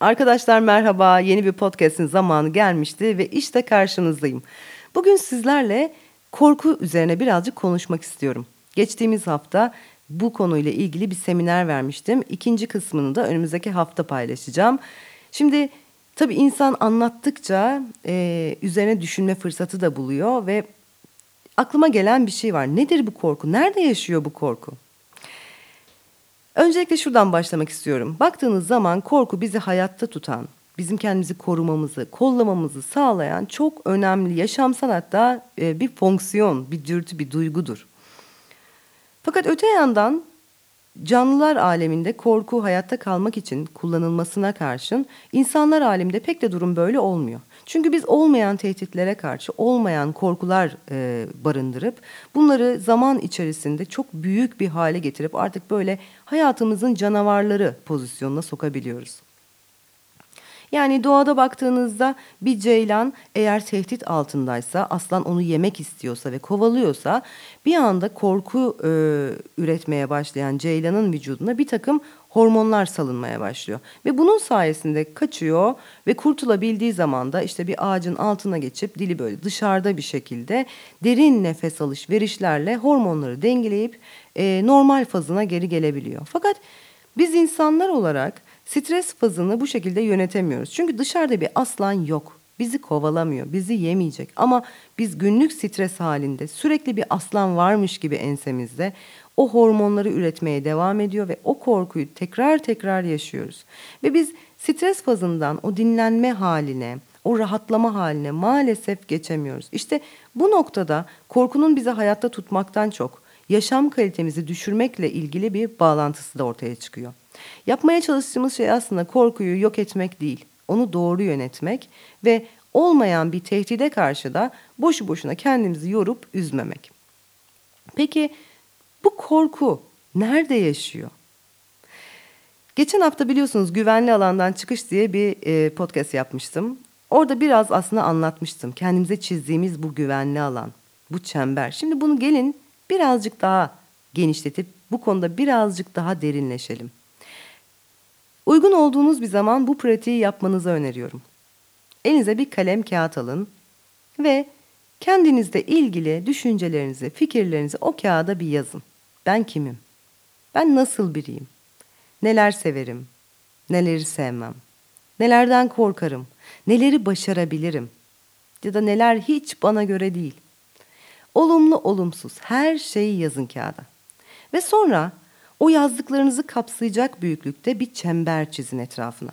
Arkadaşlar merhaba. Yeni bir podcast'in zamanı gelmişti ve işte karşınızdayım. Bugün sizlerle korku üzerine birazcık konuşmak istiyorum. Geçtiğimiz hafta bu konuyla ilgili bir seminer vermiştim. İkinci kısmını da önümüzdeki hafta paylaşacağım. Şimdi tabii insan anlattıkça e, üzerine düşünme fırsatı da buluyor ve aklıma gelen bir şey var. Nedir bu korku? Nerede yaşıyor bu korku? Öncelikle şuradan başlamak istiyorum. Baktığınız zaman korku bizi hayatta tutan, bizim kendimizi korumamızı, kollamamızı sağlayan çok önemli yaşamsal hatta e, bir fonksiyon, bir dürtü, bir duygudur. Fakat öte yandan Canlılar aleminde korku hayatta kalmak için kullanılmasına karşın insanlar aleminde pek de durum böyle olmuyor. Çünkü biz olmayan tehditlere karşı olmayan korkular e, barındırıp bunları zaman içerisinde çok büyük bir hale getirip artık böyle hayatımızın canavarları pozisyonuna sokabiliyoruz. Yani doğada baktığınızda bir ceylan eğer tehdit altındaysa, aslan onu yemek istiyorsa ve kovalıyorsa bir anda korku e, üretmeye başlayan ceylanın vücuduna bir takım hormonlar salınmaya başlıyor. Ve bunun sayesinde kaçıyor ve kurtulabildiği zaman da işte bir ağacın altına geçip dili böyle dışarıda bir şekilde derin nefes alış verişlerle hormonları dengeleyip e, normal fazına geri gelebiliyor. Fakat biz insanlar olarak Stres fazını bu şekilde yönetemiyoruz. Çünkü dışarıda bir aslan yok. Bizi kovalamıyor, bizi yemeyecek. Ama biz günlük stres halinde sürekli bir aslan varmış gibi ensemizde o hormonları üretmeye devam ediyor ve o korkuyu tekrar tekrar yaşıyoruz. Ve biz stres fazından o dinlenme haline, o rahatlama haline maalesef geçemiyoruz. İşte bu noktada korkunun bizi hayatta tutmaktan çok yaşam kalitemizi düşürmekle ilgili bir bağlantısı da ortaya çıkıyor. Yapmaya çalıştığımız şey aslında korkuyu yok etmek değil, onu doğru yönetmek ve olmayan bir tehdide karşı da boşu boşuna kendimizi yorup üzmemek. Peki bu korku nerede yaşıyor? Geçen hafta biliyorsunuz güvenli alandan çıkış diye bir e, podcast yapmıştım. Orada biraz aslında anlatmıştım. Kendimize çizdiğimiz bu güvenli alan, bu çember. Şimdi bunu gelin birazcık daha genişletip bu konuda birazcık daha derinleşelim. Uygun olduğunuz bir zaman bu pratiği yapmanızı öneriyorum. Elinize bir kalem kağıt alın ve kendinizle ilgili düşüncelerinizi, fikirlerinizi o kağıda bir yazın. Ben kimim? Ben nasıl biriyim? Neler severim? Neleri sevmem? Nelerden korkarım? Neleri başarabilirim? Ya da neler hiç bana göre değil? Olumlu olumsuz her şeyi yazın kağıda. Ve sonra o yazdıklarınızı kapsayacak büyüklükte bir çember çizin etrafına.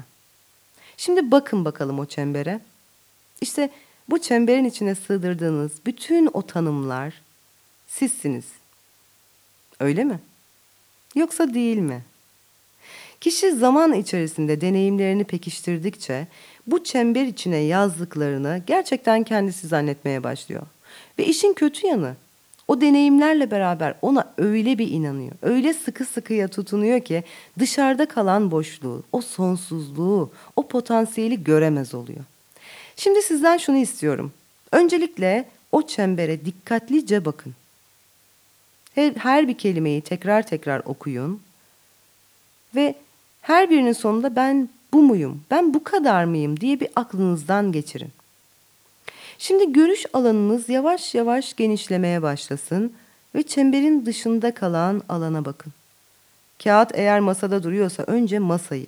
Şimdi bakın bakalım o çembere. İşte bu çemberin içine sığdırdığınız bütün o tanımlar sizsiniz. Öyle mi? Yoksa değil mi? Kişi zaman içerisinde deneyimlerini pekiştirdikçe bu çember içine yazdıklarını gerçekten kendisi zannetmeye başlıyor. Ve işin kötü yanı o deneyimlerle beraber ona öyle bir inanıyor. Öyle sıkı sıkıya tutunuyor ki dışarıda kalan boşluğu, o sonsuzluğu, o potansiyeli göremez oluyor. Şimdi sizden şunu istiyorum. Öncelikle o çembere dikkatlice bakın. Her, her bir kelimeyi tekrar tekrar okuyun ve her birinin sonunda ben bu muyum, ben bu kadar mıyım diye bir aklınızdan geçirin. Şimdi görüş alanınız yavaş yavaş genişlemeye başlasın ve çemberin dışında kalan alana bakın. Kağıt eğer masada duruyorsa önce masayı.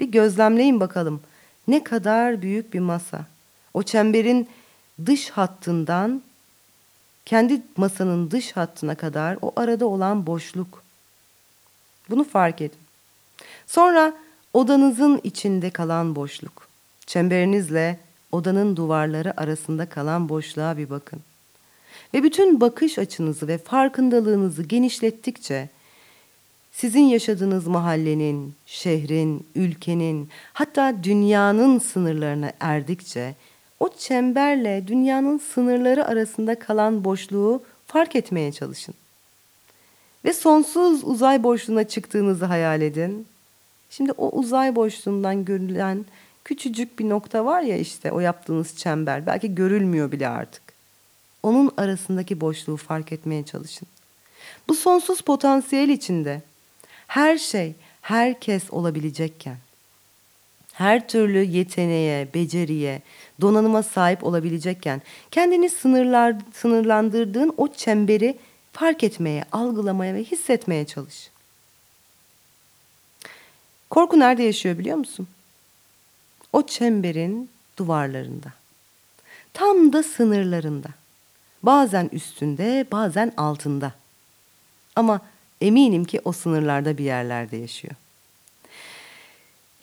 Bir gözlemleyin bakalım ne kadar büyük bir masa. O çemberin dış hattından kendi masanın dış hattına kadar o arada olan boşluk. Bunu fark edin. Sonra odanızın içinde kalan boşluk. Çemberinizle odanın duvarları arasında kalan boşluğa bir bakın. Ve bütün bakış açınızı ve farkındalığınızı genişlettikçe sizin yaşadığınız mahallenin, şehrin, ülkenin, hatta dünyanın sınırlarına erdikçe o çemberle dünyanın sınırları arasında kalan boşluğu fark etmeye çalışın. Ve sonsuz uzay boşluğuna çıktığınızı hayal edin. Şimdi o uzay boşluğundan görülen küçücük bir nokta var ya işte o yaptığınız çember. Belki görülmüyor bile artık. Onun arasındaki boşluğu fark etmeye çalışın. Bu sonsuz potansiyel içinde her şey, herkes olabilecekken her türlü yeteneğe, beceriye, donanıma sahip olabilecekken kendini sınırlar, sınırlandırdığın o çemberi fark etmeye, algılamaya ve hissetmeye çalış. Korku nerede yaşıyor biliyor musun? O çemberin duvarlarında. Tam da sınırlarında. Bazen üstünde, bazen altında. Ama eminim ki o sınırlarda bir yerlerde yaşıyor.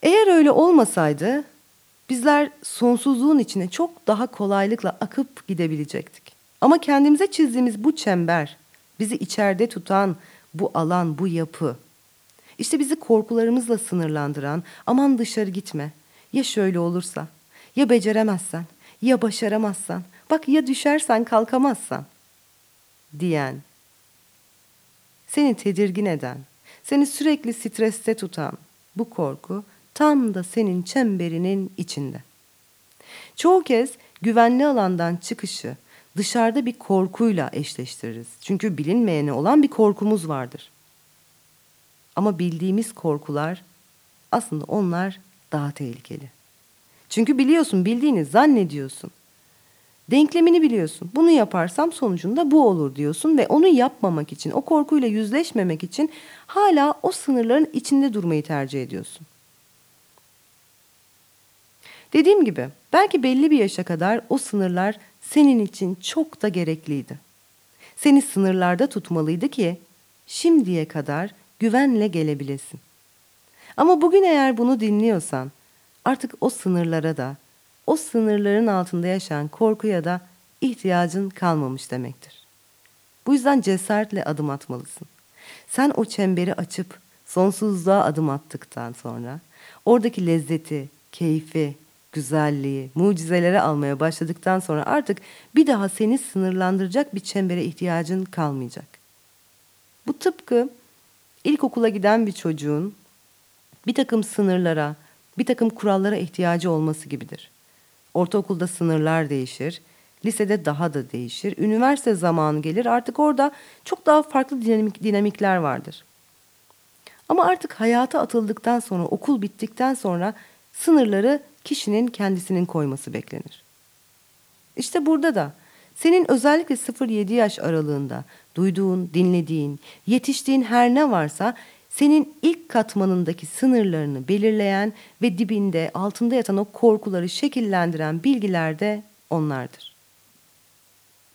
Eğer öyle olmasaydı bizler sonsuzluğun içine çok daha kolaylıkla akıp gidebilecektik. Ama kendimize çizdiğimiz bu çember, bizi içeride tutan bu alan, bu yapı, işte bizi korkularımızla sınırlandıran, aman dışarı gitme, ya şöyle olursa, ya beceremezsen, ya başaramazsan, bak ya düşersen kalkamazsan diyen, seni tedirgin eden, seni sürekli streste tutan bu korku tam da senin çemberinin içinde. Çoğu kez güvenli alandan çıkışı dışarıda bir korkuyla eşleştiririz. Çünkü bilinmeyene olan bir korkumuz vardır. Ama bildiğimiz korkular aslında onlar daha tehlikeli. Çünkü biliyorsun, bildiğini zannediyorsun. Denklemini biliyorsun. Bunu yaparsam sonucunda bu olur diyorsun ve onu yapmamak için, o korkuyla yüzleşmemek için hala o sınırların içinde durmayı tercih ediyorsun. Dediğim gibi belki belli bir yaşa kadar o sınırlar senin için çok da gerekliydi. Seni sınırlarda tutmalıydı ki şimdiye kadar güvenle gelebilesin. Ama bugün eğer bunu dinliyorsan artık o sınırlara da, o sınırların altında yaşayan korkuya da ihtiyacın kalmamış demektir. Bu yüzden cesaretle adım atmalısın. Sen o çemberi açıp sonsuzluğa adım attıktan sonra oradaki lezzeti, keyfi, güzelliği, mucizeleri almaya başladıktan sonra artık bir daha seni sınırlandıracak bir çembere ihtiyacın kalmayacak. Bu tıpkı ilkokula giden bir çocuğun bir takım sınırlara, bir takım kurallara ihtiyacı olması gibidir. Ortaokulda sınırlar değişir, lisede daha da değişir, üniversite zamanı gelir artık orada çok daha farklı dinamik, dinamikler vardır. Ama artık hayata atıldıktan sonra, okul bittikten sonra sınırları kişinin kendisinin koyması beklenir. İşte burada da senin özellikle 0-7 yaş aralığında duyduğun, dinlediğin, yetiştiğin her ne varsa senin ilk katmanındaki sınırlarını belirleyen ve dibinde, altında yatan o korkuları şekillendiren bilgiler de onlardır.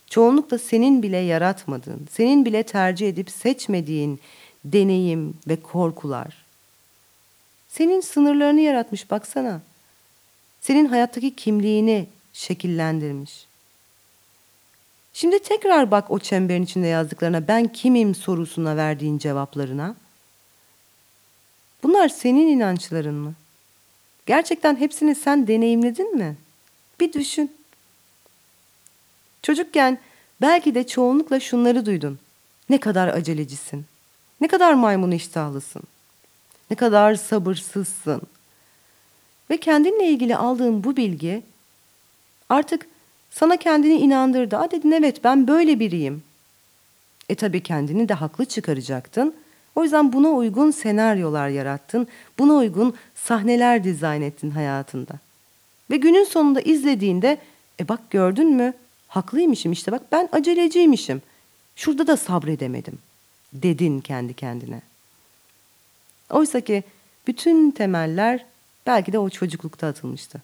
Çoğunlukla senin bile yaratmadığın, senin bile tercih edip seçmediğin deneyim ve korkular. Senin sınırlarını yaratmış baksana senin hayattaki kimliğini şekillendirmiş. Şimdi tekrar bak o çemberin içinde yazdıklarına ben kimim sorusuna verdiğin cevaplarına. Bunlar senin inançların mı? Gerçekten hepsini sen deneyimledin mi? Bir düşün. Çocukken belki de çoğunlukla şunları duydun. Ne kadar acelecisin. Ne kadar maymun iştahlısın. Ne kadar sabırsızsın. Ve kendinle ilgili aldığın bu bilgi artık sana kendini inandırdı. A dedin evet ben böyle biriyim. E tabi kendini de haklı çıkaracaktın. O yüzden buna uygun senaryolar yarattın. Buna uygun sahneler dizayn ettin hayatında. Ve günün sonunda izlediğinde e bak gördün mü haklıymışım işte bak ben aceleciymişim. Şurada da sabredemedim dedin kendi kendine. Oysa ki bütün temeller Belki de o çocuklukta atılmıştı.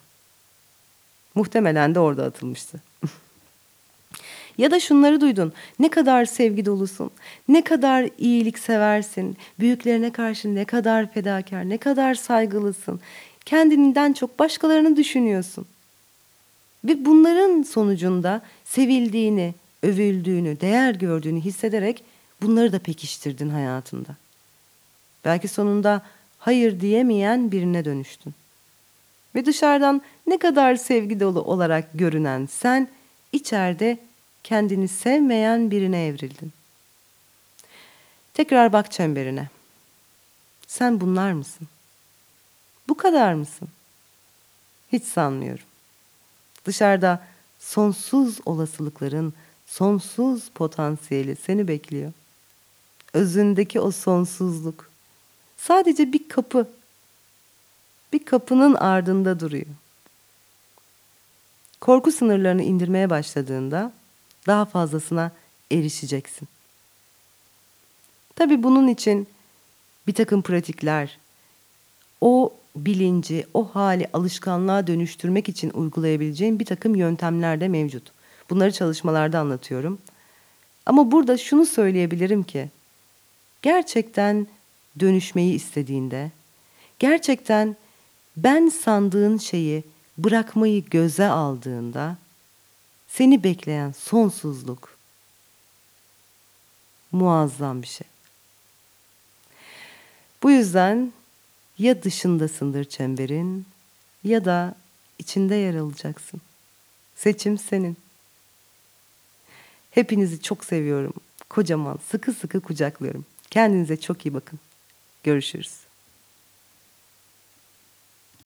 Muhtemelen de orada atılmıştı. Ya da şunları duydun. Ne kadar sevgi dolusun. Ne kadar iyilik seversin. Büyüklerine karşı ne kadar fedakar, ne kadar saygılısın. Kendinden çok başkalarını düşünüyorsun. Ve bunların sonucunda sevildiğini, övüldüğünü, değer gördüğünü hissederek bunları da pekiştirdin hayatında. Belki sonunda hayır diyemeyen birine dönüştün. Ve dışarıdan ne kadar sevgi dolu olarak görünen sen içeride kendini sevmeyen birine evrildin. Tekrar bak çemberine. Sen bunlar mısın? Bu kadar mısın? Hiç sanmıyorum. Dışarıda sonsuz olasılıkların sonsuz potansiyeli seni bekliyor. Özündeki o sonsuzluk Sadece bir kapı. bir kapının ardında duruyor. Korku sınırlarını indirmeye başladığında daha fazlasına erişeceksin. Tabii bunun için bir takım pratikler, o bilinci, o hali alışkanlığa dönüştürmek için uygulayabileceğin bir takım yöntemler de mevcut. Bunları çalışmalarda anlatıyorum. Ama burada şunu söyleyebilirim ki, gerçekten dönüşmeyi istediğinde, gerçekten ben sandığın şeyi bırakmayı göze aldığında, seni bekleyen sonsuzluk muazzam bir şey. Bu yüzden ya dışındasındır çemberin ya da içinde yer alacaksın. Seçim senin. Hepinizi çok seviyorum. Kocaman, sıkı sıkı kucaklıyorum. Kendinize çok iyi bakın. Görüşürüz.